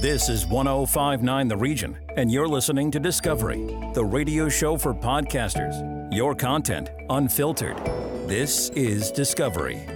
This is 1059 The Region, and you're listening to Discovery, the radio show for podcasters. Your content unfiltered. This is Discovery.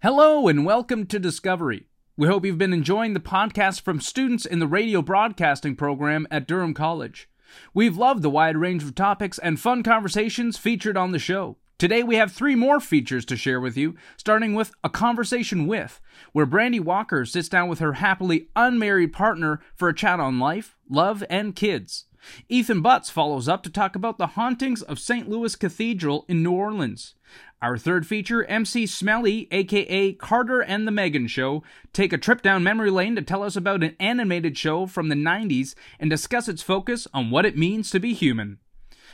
Hello, and welcome to Discovery. We hope you've been enjoying the podcast from students in the radio broadcasting program at Durham College. We've loved the wide range of topics and fun conversations featured on the show. Today we have three more features to share with you, starting with A Conversation With, where Brandy Walker sits down with her happily unmarried partner for a chat on life, love, and kids. Ethan Butts follows up to talk about the hauntings of St. Louis Cathedral in New Orleans. Our third feature, MC Smellie, aka Carter and the Megan Show, take a trip down memory lane to tell us about an animated show from the 90s and discuss its focus on what it means to be human.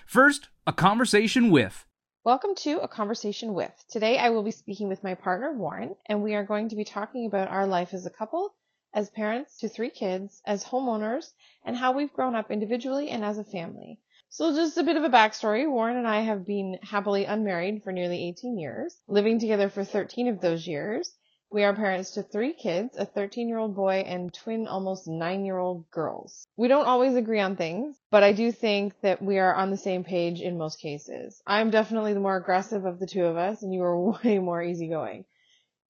First, a conversation with Welcome to A Conversation With. Today I will be speaking with my partner Warren, and we are going to be talking about our life as a couple, as parents to three kids, as homeowners, and how we've grown up individually and as a family. So just a bit of a backstory. Warren and I have been happily unmarried for nearly 18 years, living together for 13 of those years, we are parents to three kids, a 13 year old boy and twin almost nine year old girls. We don't always agree on things, but I do think that we are on the same page in most cases. I'm definitely the more aggressive of the two of us and you are way more easygoing.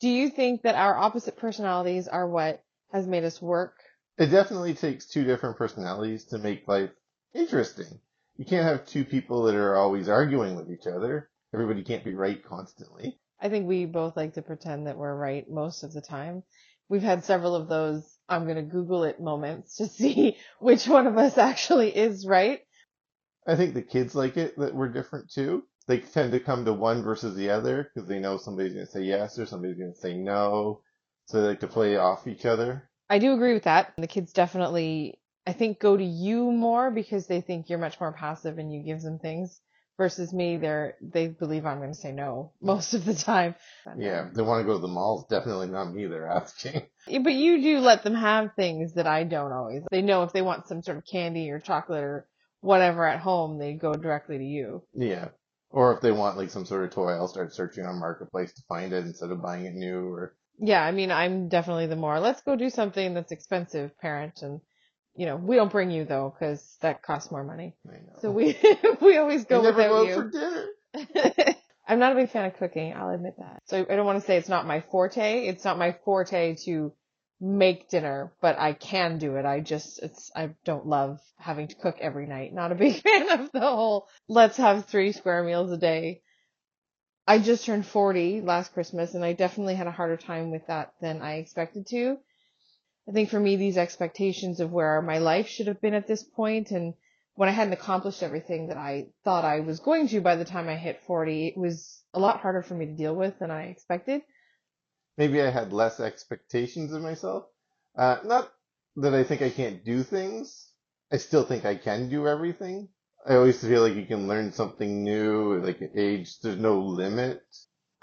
Do you think that our opposite personalities are what has made us work? It definitely takes two different personalities to make life interesting. You can't have two people that are always arguing with each other. Everybody can't be right constantly. I think we both like to pretend that we're right most of the time. We've had several of those I'm going to Google it moments to see which one of us actually is right. I think the kids like it that we're different too. They tend to come to one versus the other because they know somebody's going to say yes or somebody's going to say no. So they like to play off each other. I do agree with that. The kids definitely, I think, go to you more because they think you're much more passive and you give them things versus me, they're they believe I'm going to say no most of the time. Yeah, they want to go to the malls. Definitely not me. They're asking. But you do let them have things that I don't always. They know if they want some sort of candy or chocolate or whatever at home, they go directly to you. Yeah. Or if they want like some sort of toy, I'll start searching on Marketplace to find it instead of buying it new or. Yeah, I mean, I'm definitely the more, let's go do something that's expensive parent and you know, we don't bring you though, because that costs more money. So we we always go without go you. for dinner. I'm not a big fan of cooking. I'll admit that. So I don't want to say it's not my forte. It's not my forte to make dinner, but I can do it. I just it's I don't love having to cook every night. Not a big fan of the whole let's have three square meals a day. I just turned 40 last Christmas and I definitely had a harder time with that than I expected to. I think for me, these expectations of where my life should have been at this point and when I hadn't accomplished everything that I thought I was going to by the time I hit 40, it was a lot harder for me to deal with than I expected. Maybe I had less expectations of myself. Uh, not that I think I can't do things. I still think I can do everything. I always feel like you can learn something new, like at age, there's no limit.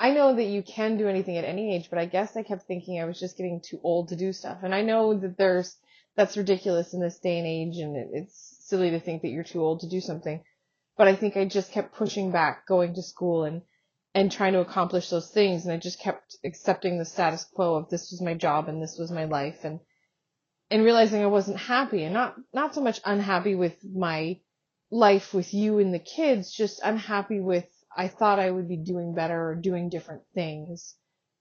I know that you can do anything at any age, but I guess I kept thinking I was just getting too old to do stuff. And I know that there's, that's ridiculous in this day and age and it, it's silly to think that you're too old to do something. But I think I just kept pushing back going to school and, and trying to accomplish those things. And I just kept accepting the status quo of this was my job and this was my life and, and realizing I wasn't happy and not, not so much unhappy with my life with you and the kids, just unhappy with I thought I would be doing better or doing different things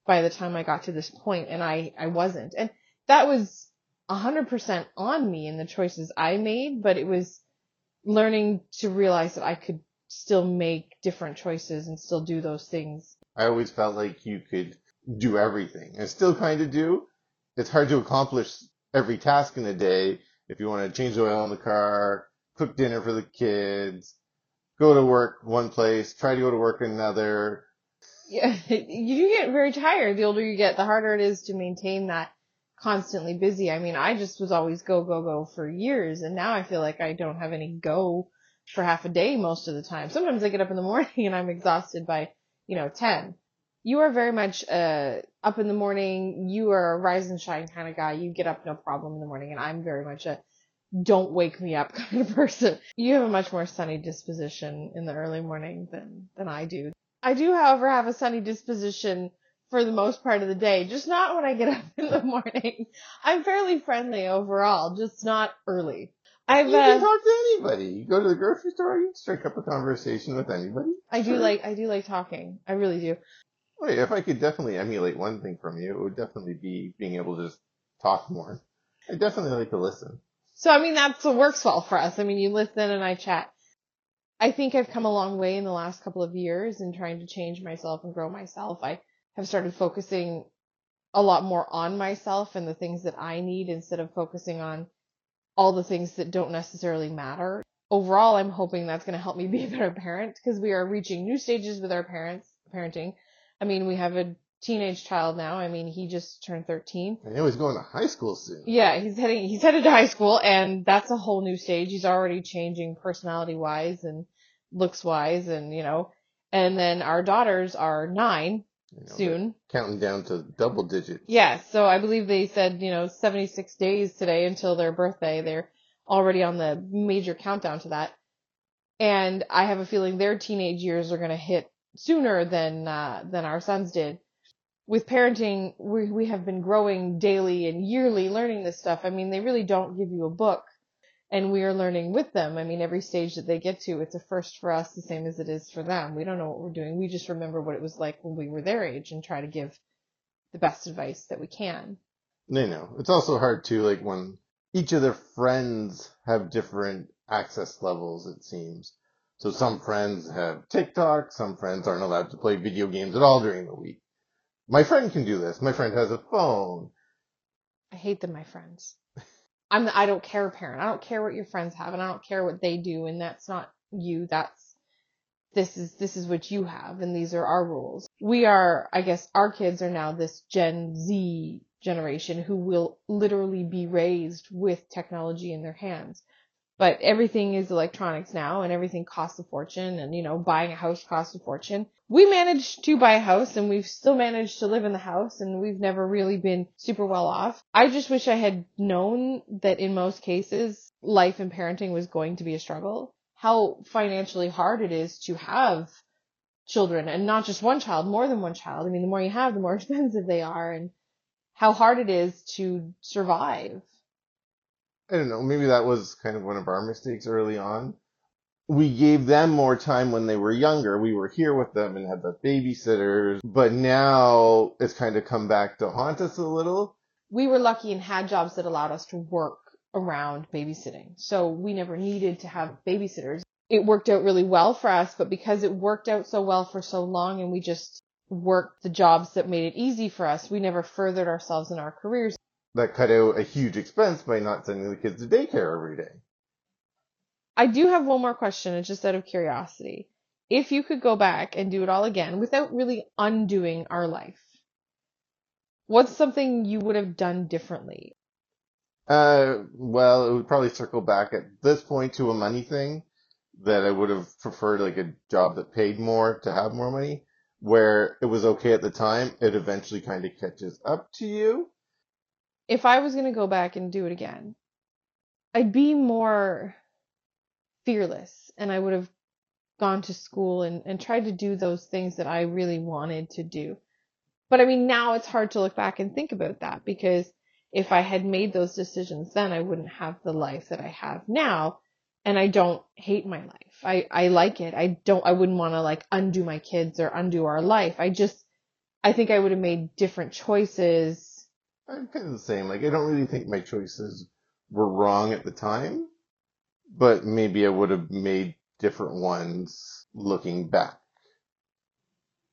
by the time I got to this point and I, I wasn't. And that was a hundred percent on me and the choices I made, but it was learning to realize that I could still make different choices and still do those things. I always felt like you could do everything and still kind of do. It's hard to accomplish every task in a day if you want to change the oil in the car, cook dinner for the kids, go to work one place, try to go to work another. Yeah, you get very tired. The older you get, the harder it is to maintain that constantly busy. I mean, I just was always go, go, go for years. And now I feel like I don't have any go for half a day most of the time. Sometimes I get up in the morning and I'm exhausted by, you know, 10. You are very much, uh, up in the morning. You are a rise and shine kind of guy. You get up no problem in the morning. And I'm very much a don't wake me up kind of person. You have a much more sunny disposition in the early morning than, than I do. I do, however, have a sunny disposition for the most part of the day, just not when I get up in the morning. I'm fairly friendly overall, just not early. I've You can uh, talk to anybody. You go to the grocery store, you can strike up a conversation with anybody. I do Sure. like I do like talking. I really do. Wait, if I could definitely emulate one thing from you, it would definitely be being able to just talk more. I definitely like to listen. So I mean that's what works well for us. I mean you listen and I chat. I think I've come a long way in the last couple of years in trying to change myself and grow myself. I have started focusing a lot more on myself and the things that I need instead of focusing on all the things that don't necessarily matter. Overall, I'm hoping that's going to help me be a better parent because we are reaching new stages with our parents, parenting. I mean, we have a teenage child now. I mean, he just turned 13. I know he's going to high school soon. Yeah, he's heading he's headed to high school and that's a whole new stage. He's already changing personality wise and looks wise and you know. And then our daughters are 9 You know, soon. Counting down to double digits. Yeah, so I believe they said, you know, 76 days today until their birthday. They're already on the major countdown to that. And I have a feeling their teenage years are going to hit sooner than uh, than our sons did. With parenting, we we have been growing daily and yearly learning this stuff. I mean, they really don't give you a book and we are learning with them. I mean, every stage that they get to, it's a first for us the same as it is for them. We don't know what we're doing. We just remember what it was like when we were their age and try to give the best advice that we can. No, no. It's also hard too, like when each of their friends have different access levels, it seems. So some friends have TikTok, some friends aren't allowed to play video games at all during the week. My friend can do this. My friend has a phone. I hate them, my friends. I'm the I don't care parent. I don't care what your friends have and I don't care what they do and that's not you. That's this is this is what you have and these are our rules. We are I guess our kids are now this Gen Z generation who will literally be raised with technology in their hands. But everything is electronics now and everything costs a fortune and you know buying a house costs a fortune. We managed to buy a house and we've still managed to live in the house and we've never really been super well off. I just wish I had known that in most cases life and parenting was going to be a struggle. How financially hard it is to have children and not just one child, more than one child. I mean, the more you have, the more expensive they are and how hard it is to survive. I don't know, maybe that was kind of one of our mistakes early on. We gave them more time when they were younger. We were here with them and had the babysitters, but now it's kind of come back to haunt us a little. we were lucky and had jobs that allowed us to work around babysitting. So we never needed to have babysitters. It worked out really well for us, but because it worked out so well for so long and we just worked the jobs that made it easy for us, we never furthered ourselves in our careers. That cut out a huge expense by not sending the kids to daycare every day. I do have one more question, it's just out of curiosity. If you could go back and do it all again without really undoing our life, what's something you would have done differently? Uh, well, it would probably circle back at this point to a money thing that I would have preferred like a job that paid more to have more money, where it was okay at the time. It eventually kind of catches up to you. If I was going to go back and do it again, I'd be more fearless and I would have gone to school and, and tried to do those things that I really wanted to do. But I mean, now it's hard to look back and think about that because if I had made those decisions then, I wouldn't have the life that I have now. And I don't hate my life. I, I like it. I don't, I wouldn't want to like undo my kids or undo our life. I just, I think I would have made different choices I'm kind of the same. Like, I don't really think my choices were wrong at the time, but maybe I would have made different ones looking back.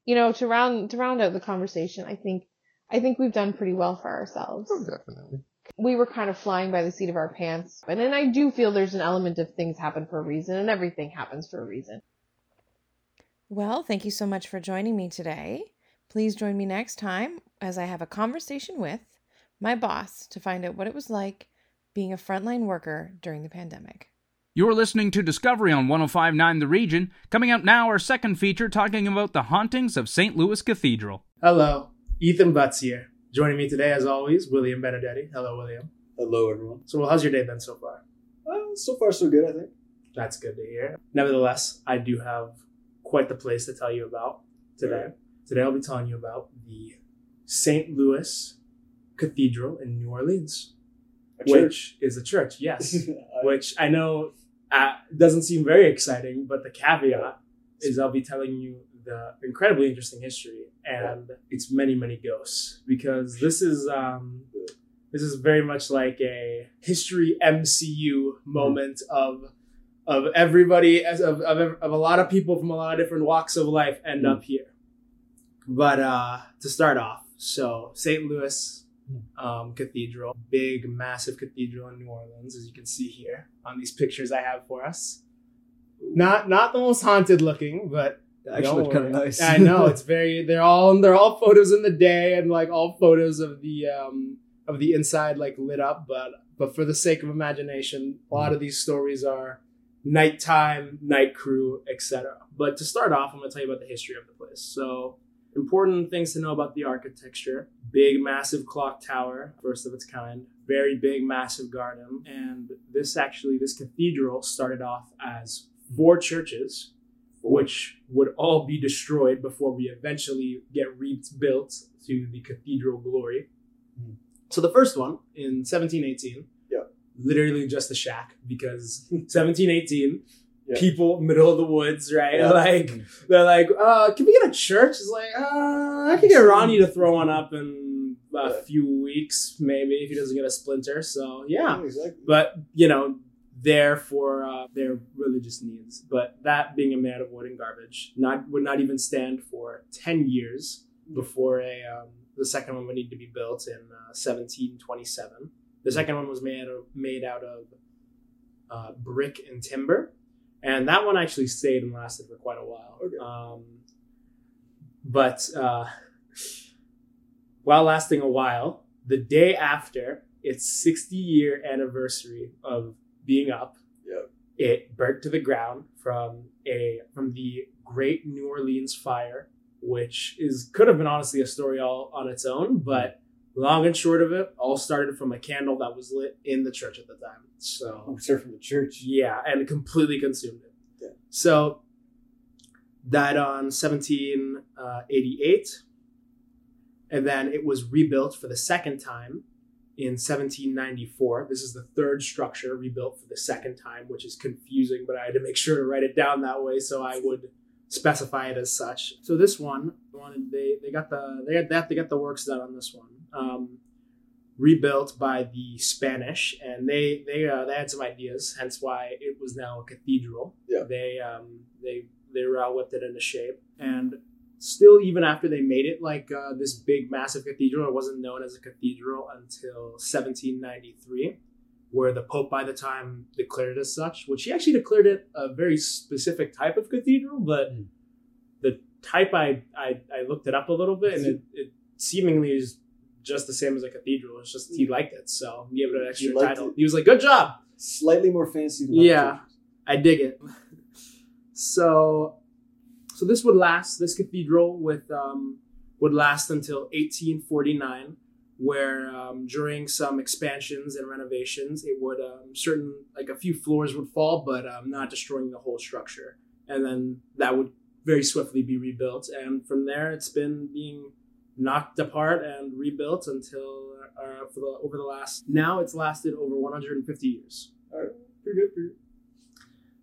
you know, to round to round out the conversation, I think I think we've done pretty well for ourselves. Oh, definitely. We were kind of flying by the seat of our pants, and then I do feel there's an element of things happen for a reason, and everything happens for a reason. Well, thank you so much for joining me today. Please join me next time as I have a conversation with my boss to find out what it was like being a frontline worker during the pandemic. You're listening to Discovery on 1059 The Region. Coming out now, our second feature talking about the hauntings of St. Louis Cathedral. Hello, Ethan Butts here. Joining me today, as always, William Benedetti. Hello, William. Hello, everyone. So, well, how's your day been so far? Uh, so far, so good, I think. That's good to hear. Nevertheless, I do have quite the place to tell you about today. Alright. Today, I'll be telling you about the St. Louis Cathedral in New Orleans, which is a church, yes. I- which I know uh, doesn't seem very exciting, but the caveat is I'll be telling you the incredibly interesting history and its many many ghosts because this is um, this is very much like a history MCU moment of of everybody as of, of of a lot of people from a lot of different walks of life end up here. But uh, to start off, so St. Louis um, Cathedral, big, massive cathedral in New Orleans, as you can see here on these pictures I have for us. Not not the most haunted looking, but Actually, kind of nice. I know it's very. They're all they're all photos in the day and like all photos of the um of the inside like lit up. But but for the sake of imagination, a lot of these stories are nighttime, night crew, etc. But to start off, I'm going to tell you about the history of the place. So important things to know about the architecture: big, massive clock tower, first of its kind. Very big, massive garden, and this actually this cathedral started off as four churches which would all be destroyed before we eventually get rebuilt to the cathedral glory. Hmm. So the first one in 1718, Yeah. literally just a shack because 1718, Yeah. people middle of the woods, right? Yeah. Like they're like, uh, can we get a church? It's like, uh, I can get Ronnie to throw one up in a Yeah. few weeks, maybe if he doesn't get a splinter. So yeah, exactly. but you know there for uh, their religious needs but that being a man of wood and garbage not would not even stand for 10 years before a um, the second one would need to be built in uh, 1727 the second one was made of, made out of uh, brick and timber and that one actually stayed and lasted for quite a while Okay. um, but uh, while lasting a while the day after its 60 year anniversary of being up Yep. it burnt to the ground from a from the great new orleans fire which is could have been honestly a story all on its own but long and short of it all started from a candle that was lit in the church at the time so oh, I'm from the church. yeah, and completely consumed it. Yeah. So died on 1788, and then it was rebuilt for the second time in 1794. This is the third structure rebuilt for the second time, which is confusing, but I had to make sure to write it down that way so I would specify it as such. So this one, the one they they got the they got that they got the works done on this one. Um, rebuilt by the Spanish, and they they uh, they had some ideas, hence why it was now a cathedral. Yeah. They um they they uh, whipped it into shape, and still even after they made it like uh, this big massive cathedral, it wasn't known as a cathedral until 1793. Where the Pope by the time declared it as such, which he actually declared it a very specific type of cathedral, but Mm. the type I, I I looked it up a little bit, and it, it seemingly is just the same as a cathedral. It's just he liked it, so he gave it an extra He title. it. He was like, "Good job, Slightly more fancy than Yeah. I dig it." so, so this would last. This cathedral with um, would last until 1849, where um, during some expansions and renovations, it would um, certain like a few floors would fall, but um, not destroying the whole structure, and then that would very swiftly be rebuilt. And from there, it's been being knocked apart and rebuilt until uh, for the over the last now it's lasted over 150 years. Pretty good, pretty good.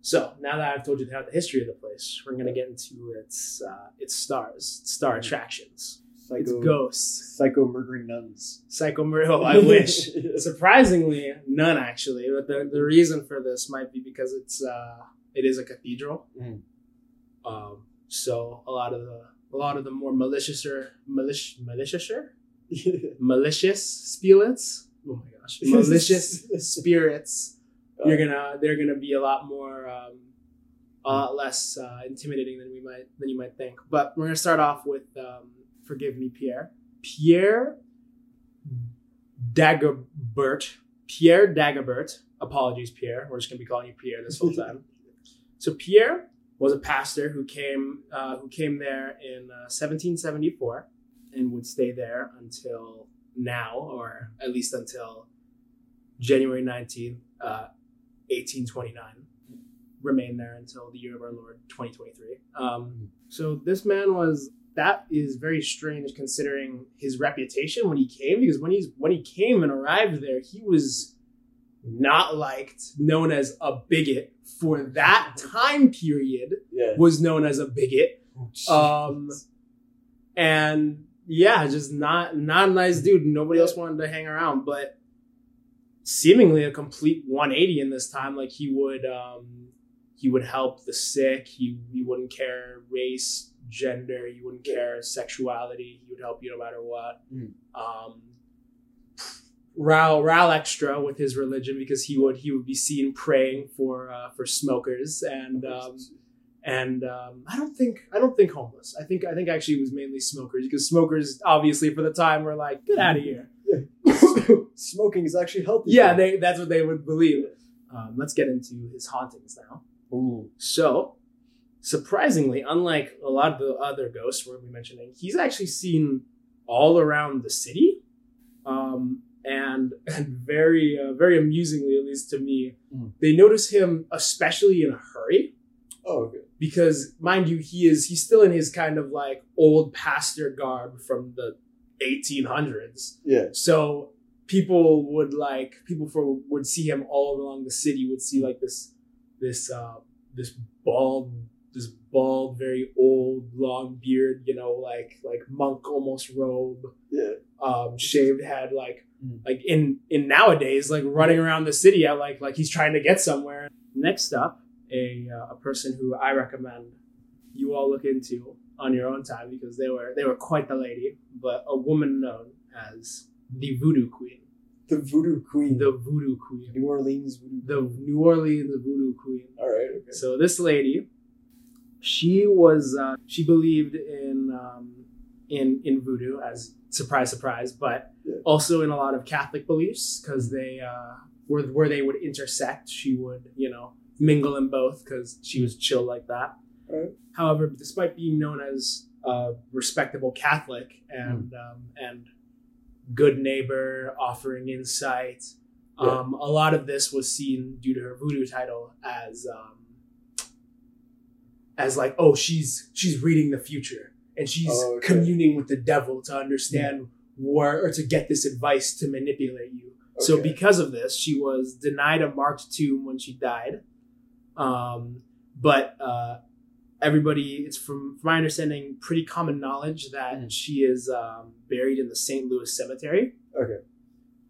So now that I've told you about the history of the place, we're gonna get into its uh, its stars, star attractions, its ghosts, psycho murdering nuns. psycho murder. I wish. Surprisingly, none actually. But the, the reason for this might be because it's uh, it is a cathedral. Mm. Um, so a lot of the a lot of the more malicious or malicious malicious malicious spirits. Oh my gosh, malicious spirits. You're gonna they're gonna be a lot more um, a lot less uh, intimidating than we might than you might think. But we're gonna start off with um, forgive me, Pierre. Pierre Dagobert. Pierre Dagobert. Apologies, Pierre. We're just gonna be calling you Pierre this whole time. so Pierre was a pastor who came uh, who came there in uh, 1774 and would stay there until now, or at least until January 19th, uh, 1829. Remained there until the year of our Lord 2023. Um, so this man was that is very strange considering his reputation when he came. Because when he's when he came and arrived there, he was not liked, known as a bigot for that time period. Yeah. Was known as a bigot. Oh, Um, and yeah, just not not a nice dude. Nobody else wanted to hang around, but seemingly a complete 180 in this time. Like he would um, he would help the sick. He he wouldn't care race, gender. you wouldn't care sexuality. He would help you no matter what. Mm. Um, Ral Ral extra with his religion because he would he would be seen praying for uh, for smokers and um, and um, I don't think I don't think homeless. I think I think actually it was mainly smokers because smokers obviously for the time were like get out of here. Smoking is actually healthy. yeah, they that's what they would believe. Um, let's get into his hauntings now. Ooh. So, surprisingly, unlike a lot of the other ghosts we're mentioning, he's actually seen all around the city, um, and and very uh, very amusingly, at least to me, Mm. they notice him especially in a hurry Oh, okay. because, mind you, he is he's still in his kind of like old pastor garb from the 1800s. Yeah. So people would like people for would see him all along the city would see like this this uh this bald this bald very old long beard you know like like monk almost robe Yeah. um shaved head like Mm. like in in nowadays like running around the city at like like he's trying to get somewhere next up a uh, a person who i recommend you all look into on your own time because they were they were quite the lady but a woman known as the voodoo queen The voodoo queen. the voodoo queen New Orleans voodoo. the new orleans voodoo queen All right. Okay. so this lady, she was uh, she believed in um, in in voodoo as surprise surprise, but Yeah. also in a lot of Catholic beliefs because they uh, where where they would intersect. She would you know mingle in both because she was chill like that. Alright. However, despite being known as a respectable Catholic and um, and good neighbor, offering insight. Yeah. Um, a lot of this was seen due to her voodoo title as um, as like, oh, she's she's reading the future and she's Oh, okay. communing with the devil to understand where or to get this advice to manipulate you. So because of this, she was denied a marked tomb when she died. Um, but uh, everybody, it's from, from my understanding, pretty common knowledge that Mm. she is um, buried in the St. Louis Cemetery Okay.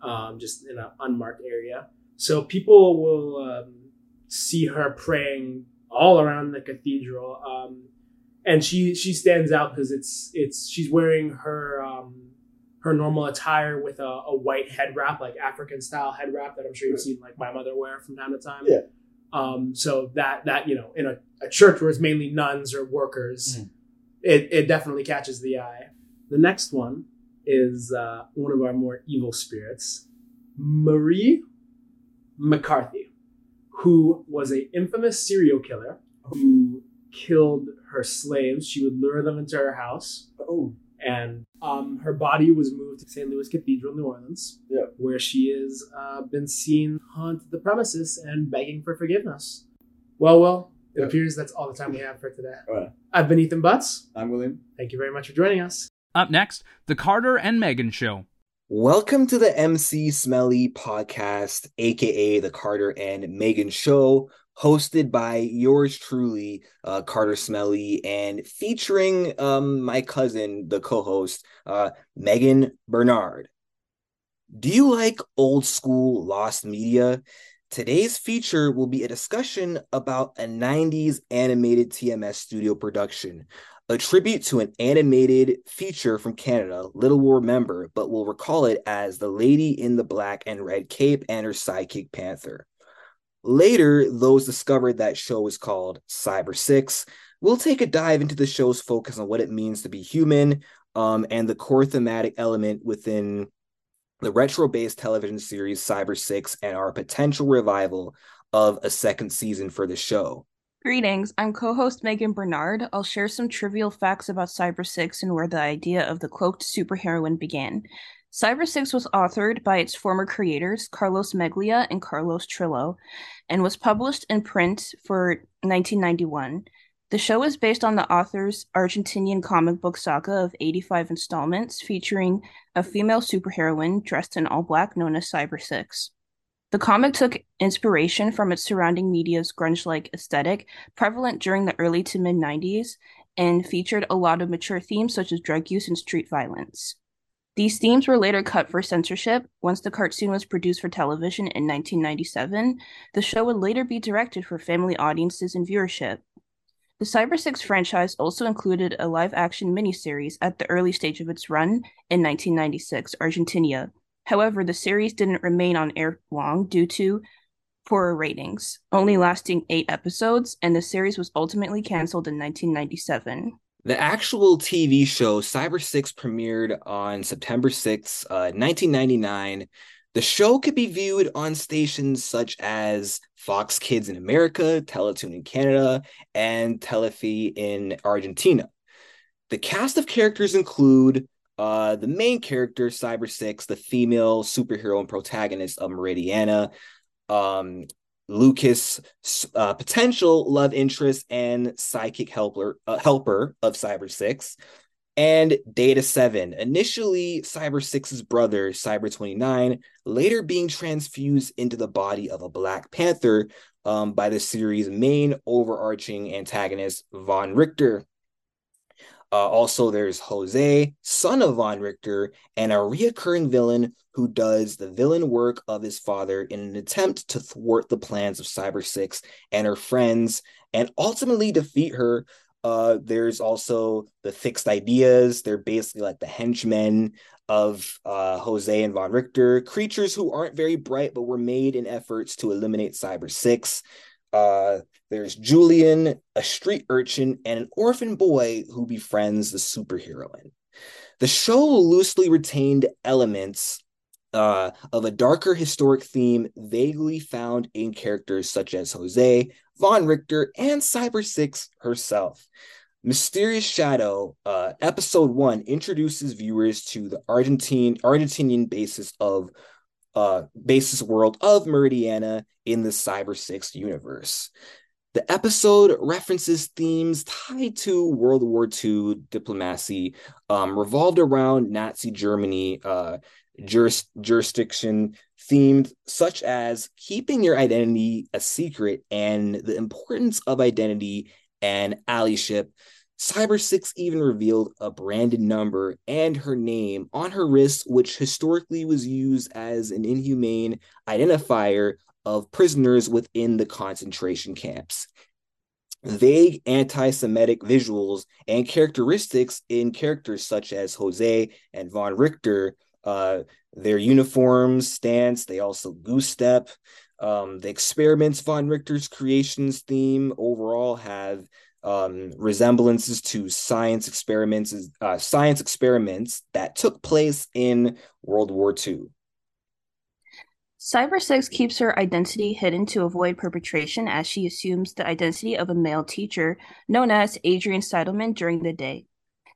um, just in an unmarked area. So people will um, see her praying all around the cathedral, um, and she she stands out because it's it's she's wearing her um, her normal attire with a, a white head wrap, like African style head wrap that I'm sure you've seen like my mother wear from time to time. Yeah. Um, so that that you know in a, a church where it's mainly nuns or workers, Mm. it it definitely catches the eye. The next one is uh, one of our more evil spirits, Marie Macarty, who was a infamous serial killer who killed her slaves. She would lure them into her house, Oh. and um, her body was moved to St. Louis Cathedral, New Orleans, Yeah. where she has uh, been seen haunt the premises and begging for forgiveness. Well, well, it Yeah. appears that's all the time we have for today. All right. I've been Ethan Butts. I'm William. Thank you very much for joining us. Up next, The Carter and Megan Show. Welcome to the MC Smellie podcast, aka the Carter and Megan Show, hosted by yours truly, uh, Carter Smellie, and featuring um, my cousin, the co-host, uh, Megan Bernard. Do you like old school lost media? Today's feature will be a discussion about a 90s animated TMS studio production a tribute to an animated feature from Canada little will remember, but will recall it as The Lady in the Black and Red Cape and her sidekick Panther. Later, those discovered that show is called Cyber Six. We'll take a dive into the show's focus on what it means to be human um, and the core thematic element within the retro based television series Cyber Six and our potential revival of a second season for the show. Greetings, I'm co host Megan Bernard. I'll share some trivial facts about Cyber 6 and where the idea of the cloaked superheroine began. Cyber 6 was authored by its former creators, Carlos Meglia and Carlos Trillo, and was published in print for 1991. The show is based on the author's Argentinian comic book saga of 85 installments featuring a female superheroine dressed in all black known as Cyber Six. The comic took inspiration from its surrounding media's grunge like aesthetic, prevalent during the early to mid 90s, and featured a lot of mature themes such as drug use and street violence. These themes were later cut for censorship. Once the cartoon was produced for television in 1997, the show would later be directed for family audiences and viewership. The Cyber Six franchise also included a live action miniseries at the early stage of its run in 1996, Argentina. However, the series didn't remain on air long due to poorer ratings, only lasting eight episodes, and the series was ultimately canceled in 1997. The actual TV show Cyber Six premiered on September 6, uh, 1999. The show could be viewed on stations such as Fox Kids in America, Teletoon in Canada, and Telefe in Argentina. The cast of characters include uh, the main character, Cyber Six, the female superhero and protagonist of Meridiana, um, Lucas, uh, potential love interest and psychic helper, uh, helper of Cyber Six, and Data 7, initially Cyber Six's brother, Cyber 29, later being transfused into the body of a Black Panther um, by the series' main overarching antagonist, Von Richter. Uh, also, there's Jose, son of Von Richter, and a reoccurring villain who does the villain work of his father in an attempt to thwart the plans of Cyber 6 and her friends and ultimately defeat her uh, there's also the fixed ideas. They're basically like the henchmen of uh, Jose and Von Richter, creatures who aren't very bright, but were made in efforts to eliminate Cyber Six. Uh, there's Julian, a street urchin, and an orphan boy who befriends the superheroine. The show loosely retained elements uh, of a darker historic theme vaguely found in characters such as Jose, Von Richter, and Cyber Six herself. Mysterious Shadow, uh, episode one, introduces viewers to the Argentine Argentinian basis of uh, basis world of Meridiana in the Cyber Six universe. The episode references themes tied to World War II diplomacy, um, revolved around Nazi Germany, uh, juris- jurisdiction themed, such as keeping your identity a secret and the importance of identity and allyship. Cyber 6 even revealed a branded number and her name on her wrist, which historically was used as an inhumane identifier of prisoners within the concentration camps. Vague anti Semitic visuals and characteristics in characters such as Jose and Von Richter uh, their uniforms, stance, they also goose step. Um, the experiments von Richter's creations theme overall have um, resemblances to science experiments, uh, science experiments that took place in World War II. Cyber Six keeps her identity hidden to avoid perpetration as she assumes the identity of a male teacher known as Adrian Seidelman during the day.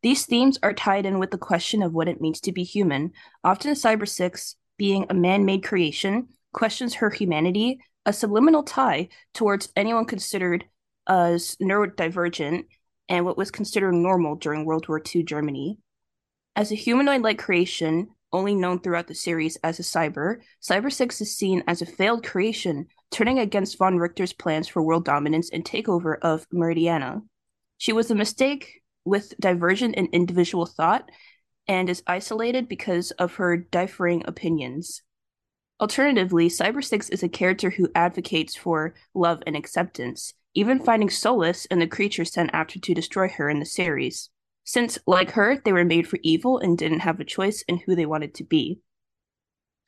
These themes are tied in with the question of what it means to be human. Often, Cyber Six, being a man made creation, questions her humanity, a subliminal tie towards anyone considered as neurodivergent and what was considered normal during World War II Germany. As a humanoid like creation, only known throughout the series as a cyber, Cyber 6 is seen as a failed creation, turning against von Richter's plans for world dominance and takeover of Meridiana. She was a mistake with divergent and individual thought and is isolated because of her differing opinions. Alternatively, Cyber Six is a character who advocates for love and acceptance, even finding solace in the creatures sent after to destroy her in the series, since, like her, they were made for evil and didn't have a choice in who they wanted to be.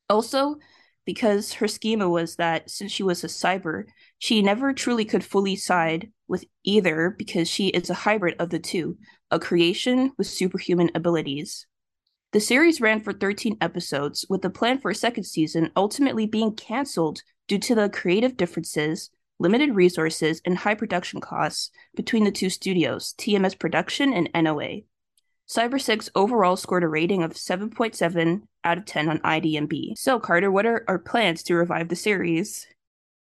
Also, because her schema was that since she was a cyber, she never truly could fully side with either because she is a hybrid of the two, a creation with superhuman abilities. The series ran for 13 episodes, with the plan for a second season ultimately being cancelled due to the creative differences, limited resources, and high production costs between the two studios, TMS Production and NOA. Cyber 6 overall scored a rating of 7.7 out of 10 on IDMB. So, Carter, what are our plans to revive the series?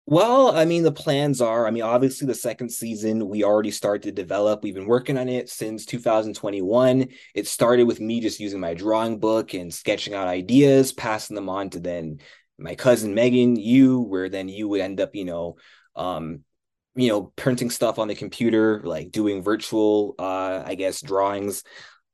Well, I mean, the plans are, I mean, obviously the second season we already started to develop. We've been working on it since 2021. It started with me just using my drawing book and sketching out ideas, passing them on to then my cousin Megan, you, where then you would end up, you know, um, you know, printing stuff on the computer, like doing virtual, uh, I guess, drawings.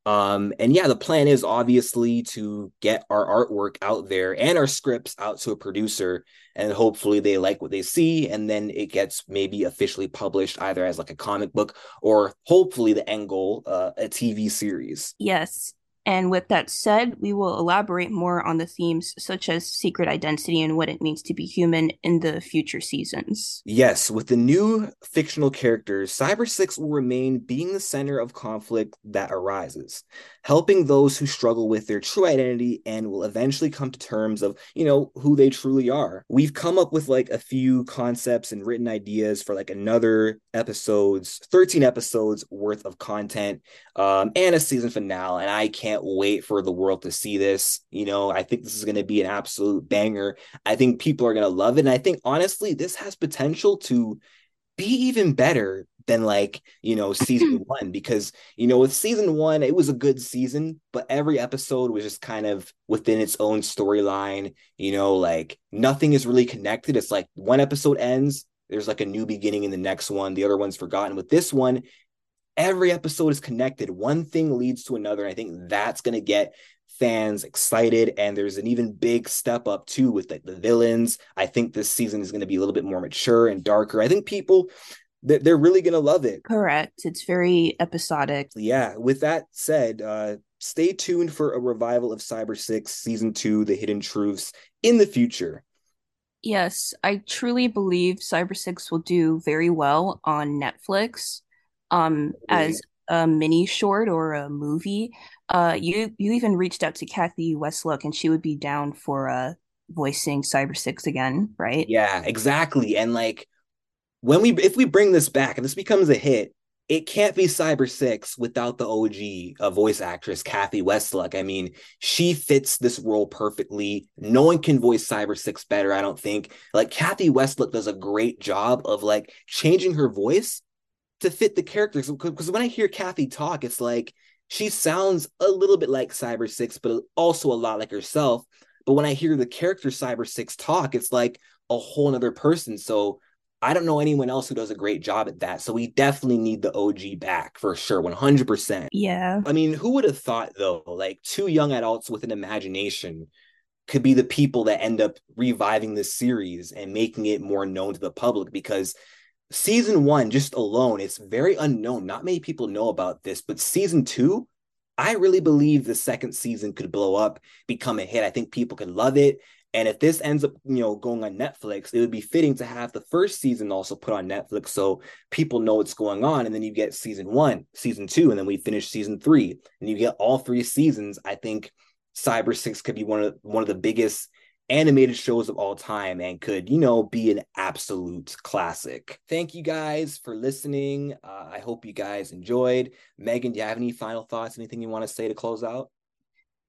Um, and yeah, the plan is obviously to get our artwork out there and our scripts out to a producer, and hopefully they like what they see, and then it gets maybe officially published either as like a comic book or hopefully the end goal, uh, a TV series. Yes, and with that said, we will elaborate more on the themes such as secret identity and what it means to be human in the future seasons. Yes, with the new fictional characters, Cyber 6 will remain being the center of conflict that arises, helping those who struggle with their true identity and will eventually come to terms of, you know, who they truly are. We've come up with like a few concepts and written ideas for like another episodes, 13 episodes worth of content um, and a season finale. And I can't wait for the world to see this. You know, I think this is going to be an absolute banger. I think people are going to love it. And I think honestly, this has potential to be even better than like, you know, season one, because, you know, with season one, it was a good season, but every episode was just kind of within its own storyline. You know, like nothing is really connected. It's like one episode ends, there's like a new beginning in the next one. The other one's forgotten. With this one, every episode is connected. One thing leads to another. And I think that's going to get fans excited. And there's an even big step up too with the, the villains. I think this season is going to be a little bit more mature and darker. I think people they're really going to love it. Correct. It's very episodic. Yeah. With that said, uh, stay tuned for a revival of Cyber 6 season 2 The Hidden Truths in the future. Yes, I truly believe Cyber 6 will do very well on Netflix um as a mini short or a movie. Uh you you even reached out to Cathy Weseluck and she would be down for uh voicing Cyber 6 again, right? Yeah, exactly. And like when we if we bring this back and this becomes a hit, it can't be Cyber Six without the OG uh, voice actress Cathy Weseluck. I mean, she fits this role perfectly. No one can voice Cyber Six better, I don't think. Like Cathy Weseluck does a great job of like changing her voice to fit the characters. Because when I hear Cathy talk, it's like she sounds a little bit like Cyber Six, but also a lot like herself. But when I hear the character Cyber Six talk, it's like a whole other person. So I don't know anyone else who does a great job at that. So we definitely need the OG back for sure, 100%. Yeah. I mean, who would have thought though, like two young adults with an imagination could be the people that end up reviving this series and making it more known to the public because season one just alone it's very unknown. Not many people know about this but season two i really believe the second season could blow up become a hit. I think people could love it. And if this ends up you know going on netflix it would be fitting to have the first season also put on netflix so people know what's going on. And then you get season one season two and then we finish season three. And you get all three seasons. I think cyber six could be one of one of the biggest animated shows of all time and could, you know, be an absolute classic. Thank you guys for listening. Uh, I hope you guys enjoyed. Megan, do you have any final thoughts? Anything you want to say to close out?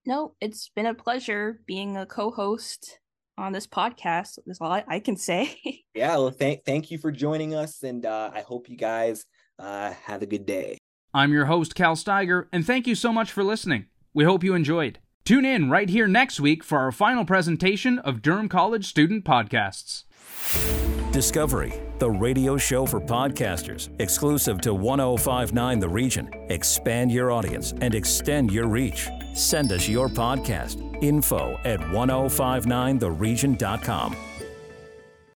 No, it's been a pleasure being a co host on this podcast. That's all I, I, can say. yeah, well, thank, thank you for joining us. And uh, I hope you guys uh, have a good day. I'm your host, Cal Steiger, and thank you so much for listening. We hope you enjoyed. Tune in right here next week for our final presentation of Durham College Student Podcasts. Discovery, the radio show for podcasters, exclusive to 1059 The Region. Expand your audience and extend your reach. Send us your podcast. Info at 1059theregion.com.